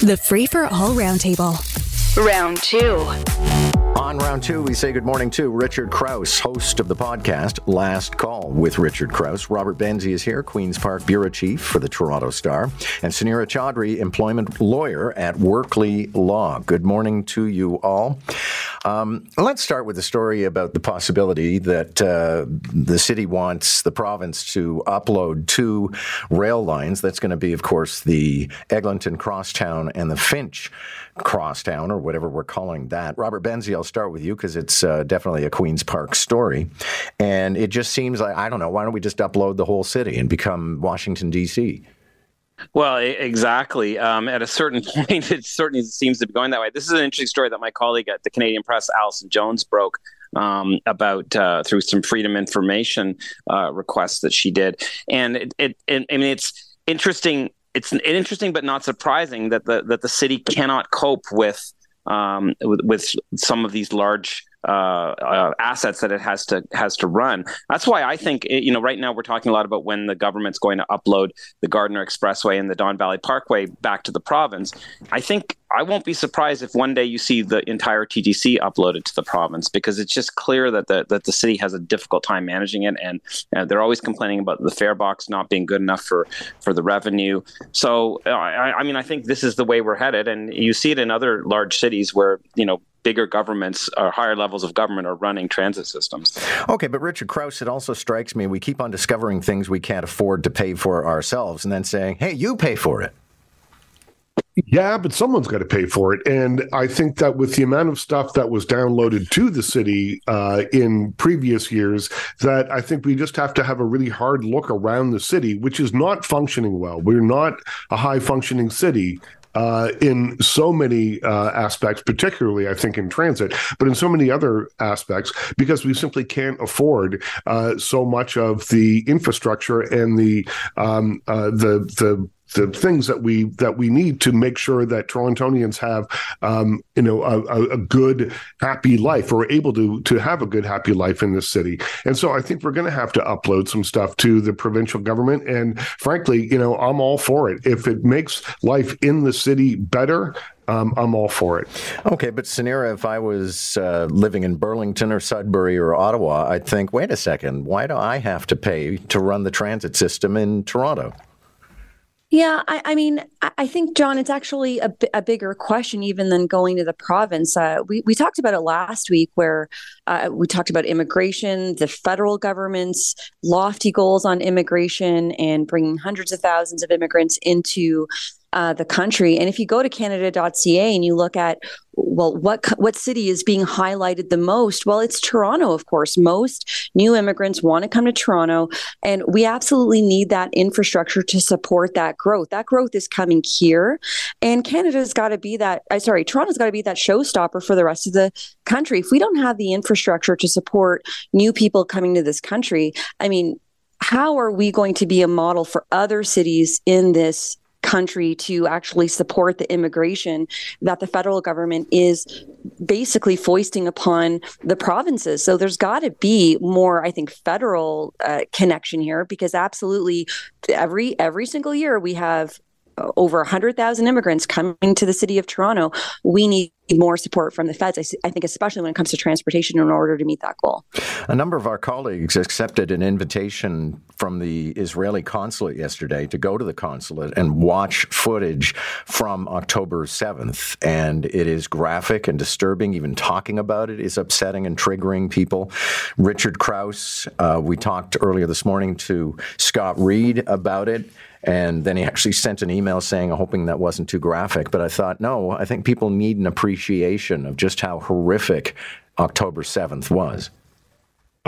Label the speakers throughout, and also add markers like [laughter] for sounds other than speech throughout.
Speaker 1: The Free for All Roundtable.
Speaker 2: Round two.
Speaker 3: On round two, we say good morning to Richard Crouse, host of the podcast Last Call with Richard Crouse. Robert Benzie is here, Queen's Park Bureau Chief for the Toronto Star, and Sunira Chaudhri, employment lawyer at Workley Law. Good morning to you all. Um, let's start with the story about the possibility that uh, the city wants the province to upload two rail lines. That's going to be, of course, the Eglinton Crosstown and the Finch Crosstown, or whatever we're calling that. Robert Benzie, I'll start with you because it's uh, definitely a Queen's Park story. And it just seems like, I don't know, why don't we just upload the whole city and become Washington, D.C.?
Speaker 4: Well, exactly. Um, at a certain [laughs] point, it certainly seems to be going that way. This is an interesting story that my colleague at the Canadian Press, Allison Jones, broke um, about uh, through some Freedom Information uh, requests that she did, and it, it, it, I mean, it's interesting. It's interesting, but not surprising that the that the city cannot cope with um, with, with some of these large uh, uh, assets that it has to has to run. That's why I think you know right now we're talking a lot about when the government's going to upload the Gardiner Expressway and the Don Valley Parkway back to the province. I think I won't be surprised if one day you see the entire TTC uploaded to the province because it's just clear that the that the city has a difficult time managing it, and, and they're always complaining about the fare box not being good enough for for the revenue. So I, I mean, I think this is the way we're headed, and you see it in other large cities where you know bigger governments or higher levels of government are running transit systems.
Speaker 3: Okay, but Richard Crouse, it also strikes me we keep on discovering things we can't afford to pay for ourselves and then saying, hey, you pay for it.
Speaker 5: Yeah, but someone's got to pay for it. And I think that with the amount of stuff that was downloaded to the city uh, in previous years, that I think we just have to have a really hard look around the city, which is not functioning well. We're not a high functioning city uh, in so many uh, aspects, particularly I think in transit, but in so many other aspects, because we simply can't afford uh, so much of the infrastructure and the um, uh, the the the things that we that we need to make sure that Torontonians have um, you know a, a, good happy life or able to to have a good happy life in this city. And so I think we're going to have to upload some stuff to the provincial government. And frankly, you know, I'm all for it. If it makes life in the city better, um, I'm all for it.
Speaker 3: Okay, but Sunira, if I was uh, living in Burlington or Sudbury or Ottawa, I'd think, wait a second, why do I have to pay to run the transit system in Toronto?
Speaker 6: Yeah, I, I, mean, I think, John, it's actually a, a bigger question even than going to the province. Uh, we, we talked about it last week where uh, we talked about immigration, the federal government's lofty goals on immigration and bringing hundreds of thousands of immigrants into uh, the country. And if you go to Canada.ca and you look at well, what what city is being highlighted the most? Well, it's Toronto, of course. Most new immigrants want to come to Toronto, and we absolutely need that infrastructure to support that growth. That growth is coming here, and Canada's got to be that. Uh, sorry, Toronto's got to be that showstopper for the rest of the country. If we don't have the infrastructure to support new people coming to this country, I mean, how are we going to be a model for other cities in this country to actually support the immigration that the federal government is basically foisting upon the provinces. So there's got to be more, I think, federal uh, connection here because absolutely every every single year we have over 100,000 immigrants coming to the city of Toronto, we need more support from the feds. I, I, think, especially when it comes to transportation, in order to meet that goal.
Speaker 3: A number of our colleagues accepted an invitation from the Israeli consulate yesterday to go to the consulate and watch footage from October 7th. And it is graphic and disturbing. Even talking about it is upsetting and triggering people. Richard Crouse, uh, we talked earlier this morning to Scott Reed about it. And then he actually sent an email saying, hoping that wasn't too graphic. But I thought, no, I think people need an appreciation of just how horrific October 7th was.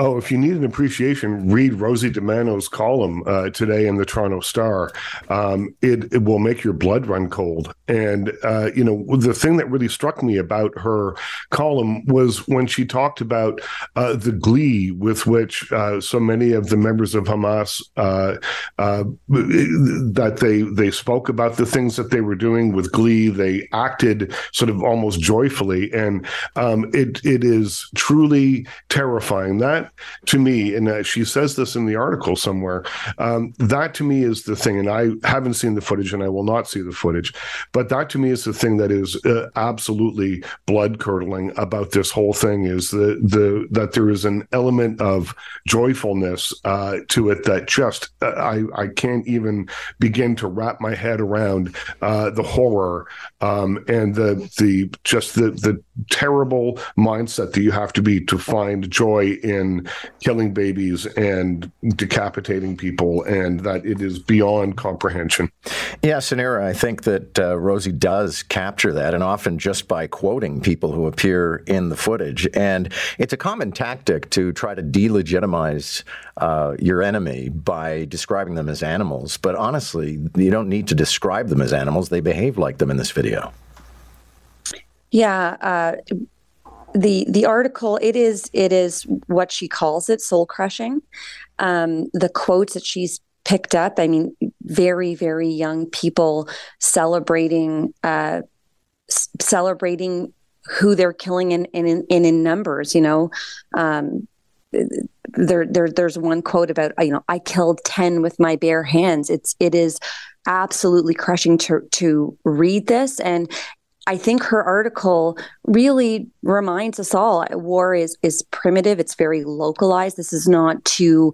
Speaker 5: Oh, if you need an appreciation, read Rosie DiManno's column uh, today in the Toronto Star. Um, it, it will make your blood run cold. And, uh, you know, the thing that really struck me about her column was when she talked about uh, the glee with which uh, so many of the members of Hamas uh, uh, that they they spoke about the things that they were doing with glee. They acted sort of almost joyfully, and um, it it is truly terrifying. That to me, and uh, she says this in the article somewhere, um, that to me is the thing. And I haven't seen the footage and I will not see the footage, but that to me is the thing that is uh, absolutely blood curdling about this whole thing is the, the, that there is an element of joyfulness uh, to it that just, uh, I, I can't even begin to wrap my head around uh, the horror um, and the, the, just the, the terrible mindset that you have to be to find joy in killing babies and decapitating people, and that it is beyond comprehension.
Speaker 3: Yeah, Sunira, I think that uh, Rosie does capture that, and often just by quoting people who appear in the footage. And it's a common tactic to try to delegitimize uh, your enemy by describing them as animals. But honestly, you don't need to describe them as animals, they behave like them in this video.
Speaker 6: Yeah, uh, the the article it is it is what she calls it soul crushing. Um, the quotes that she's picked up, I mean, very very young people celebrating uh, celebrating who they're killing in in in, in numbers. You know. Um, there, there, there's one quote about you know I killed ten with my bare hands. It's it is absolutely crushing to to read this and I think her article really reminds us all war is is primitive. It's very localized. This is not to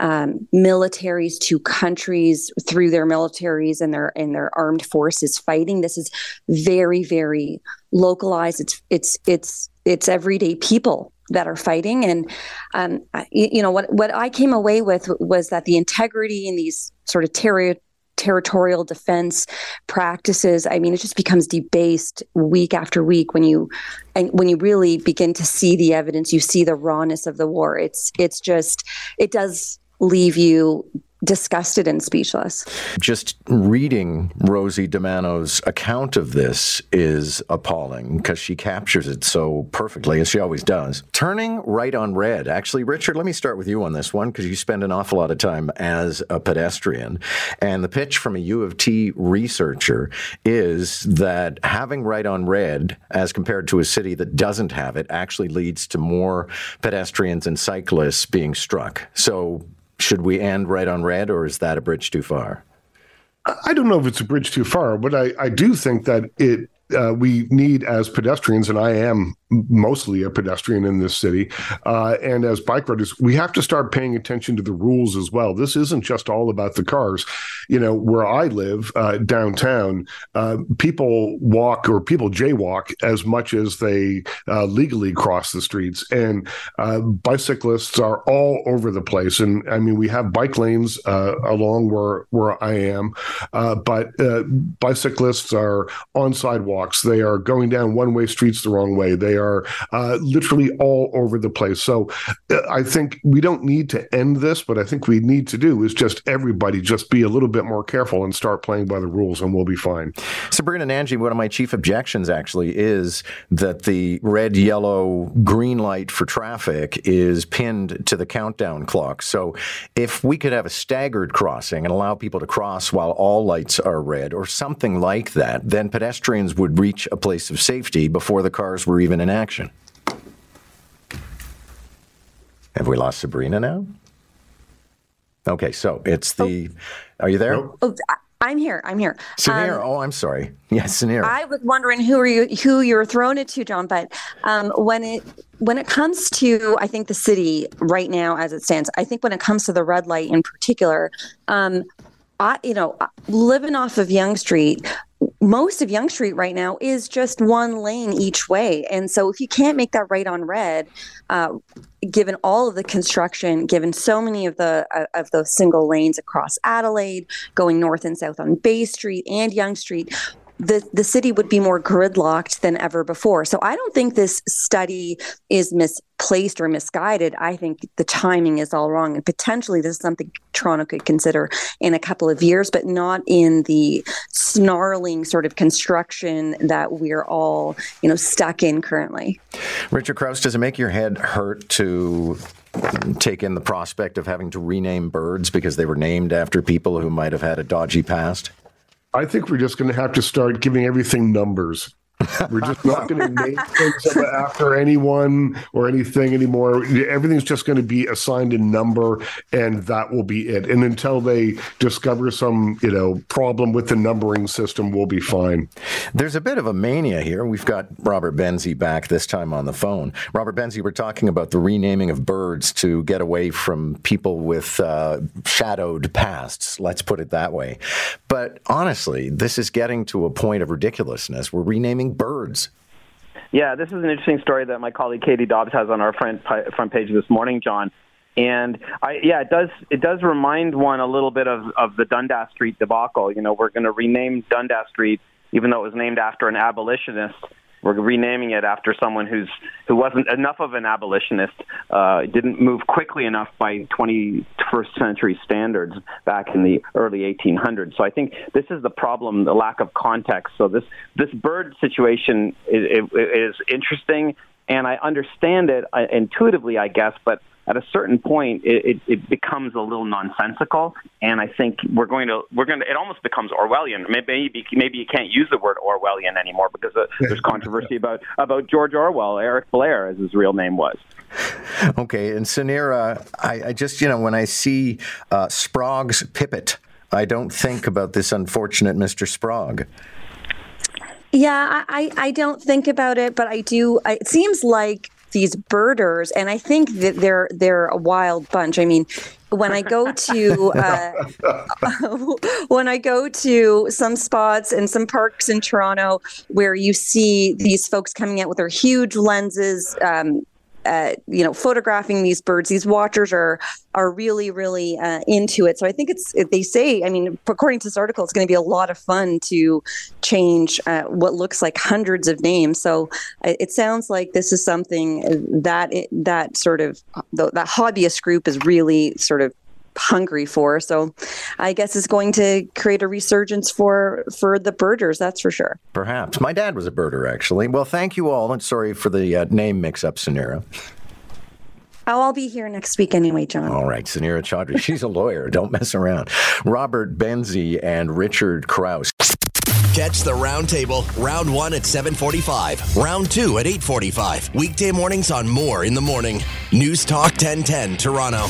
Speaker 6: um, militaries, to countries through their militaries and their and their armed forces fighting. This is very very localized. It's it's it's it's everyday people that are fighting and um, you, you, know what what I came away with was that the integrity in these sort of terror territorial defense practices. I mean it just becomes debased week after week when you and when you really begin to see the evidence you see the rawness of the war. It's it's just it does leave you disgusted and speechless.
Speaker 3: Just reading Rosie DiManno's account of this is appalling because she captures it so perfectly, as she always does. Turning right on red. Actually, Richard, let me start with you on this one because you spend an awful lot of time as a pedestrian. And the pitch from a U of T researcher is that having right on red, as compared to a city that doesn't have it, actually leads to more pedestrians and cyclists being struck. So should we end right on red, or is that a bridge too far?
Speaker 5: I don't know if it's a bridge too far, but I, I do think that it uh, we need as pedestrians, and I am mostly a pedestrian in this city, uh, and as bike riders, we have to start paying attention to the rules as well. This isn't just all about the cars. You know, where I live uh, downtown, uh, people walk or people jaywalk as much as they uh, legally cross the streets, and uh, bicyclists are all over the place. And I mean, we have bike lanes along where where I am, but bicyclists are on sidewalks. They are going down one way streets the wrong way. They are uh, literally all over the place. So uh, I think we don't need to end this, but I think we need to do is just everybody just be a little bit more careful and start playing by the rules, and we'll be fine.
Speaker 3: Sabrina and Angie, one of my chief objections actually is that the red, yellow, green light for traffic is pinned to the countdown clock. So if we could have a staggered crossing and allow people to cross while all lights are red or something like that, then pedestrians would reach a place of safety before the cars were even in action. Have we lost Sabrina now? Okay, so it's the. Oh. Are you there?
Speaker 6: Oh, I'm here. I'm here.
Speaker 3: Sunira. Um, oh, I'm sorry. [laughs] Yes, Sunira.
Speaker 6: I was wondering who are you who you're throwing it to, John. But um, when it when it comes to, I think the city right now as it stands, I think when it comes to the red light in particular, um, I you know living off of Yonge Street, most of Yonge Street right now is just one lane each way. And so if you can't make that right on red, uh, given all of the construction, given so many of the uh, of those single lanes across Adelaide, going north and south on Bay Street and Yonge Street, the, the city would be more gridlocked than ever before. So I don't think this study is misplaced or misguided. I think the timing is all wrong. And potentially this is something Toronto could consider in a couple of years, but not in the snarling sort of construction that we're all, you know, stuck in currently.
Speaker 3: Richard Crouse, does it make your head hurt to take in the prospect of having to rename birds because they were named after people who might have had a dodgy past?
Speaker 5: I think we're just going to have to start giving everything numbers. We're just not going to name things after anyone or anything anymore. Everything's just going to be assigned a number, and that will be it. And until they discover some, you know, problem with the numbering system, we'll be fine.
Speaker 3: There's a bit of a mania here. We've got Robert Benzie back this time on the phone. Robert Benzie, we're talking about the renaming of birds to get away from people with uh, shadowed pasts. Let's put it that way. But honestly, this is getting to a point of ridiculousness. We're renaming birds.
Speaker 4: Yeah, this is an interesting story that my colleague Katie Dobbs has on our front front page this morning, John. And I, yeah, it does it does remind one a little bit of of the Dundas Street debacle. You know, we're going to rename Dundas Street, even though it was named after an abolitionist we're renaming it after someone who's who wasn't enough of an abolitionist, uh, didn't move quickly enough by 21st century standards back in the early 1800s. So I think this is the problem: the lack of context. So this this bird situation is, is interesting, and I understand it uh, intuitively, I guess, but at a certain point, it, it, it, becomes a little nonsensical, and I think we're going to we're going to it almost becomes Orwellian. Maybe maybe you can't use the word Orwellian anymore because uh, [laughs] there's controversy about about George Orwell, Eric Blair, as his real name was.
Speaker 3: Okay, and Sunira, I, I just you know when I see uh, Sprague's Pipit, I don't think about this unfortunate Mr. Sprague.
Speaker 6: Yeah, I, I don't think about it, but I do. I, it seems like these birders, and I think that they're they're a wild bunch. I mean, when I go to [laughs] uh, [laughs] when I go to some spots and some parks in Toronto where you see these folks coming out with their huge lenses, um, uh, you know, photographing these birds. These watchers are are really, really uh, into it. So I think it's they say. I mean, according to this article, it's going to be a lot of fun to change uh, what looks like hundreds of names. So uh, it sounds like this is something that it, that sort of that hobbyist group is really sort of hungry for. So I guess it's going to create a resurgence for for the birders. That's for sure.
Speaker 3: Perhaps my dad was a birder, actually. Well, thank you all, and sorry for the uh, name mix-up, Sunira.
Speaker 6: Oh, I'll be here next week anyway, John.
Speaker 3: All right, Sunira Chaudhri. She's a lawyer. [laughs] Don't mess around. Robert Benzie and Richard Crouse.
Speaker 7: Catch the roundtable. Round one at 745. Round two at 845. Weekday mornings on Moore in the Morning. News Talk 1010 Toronto.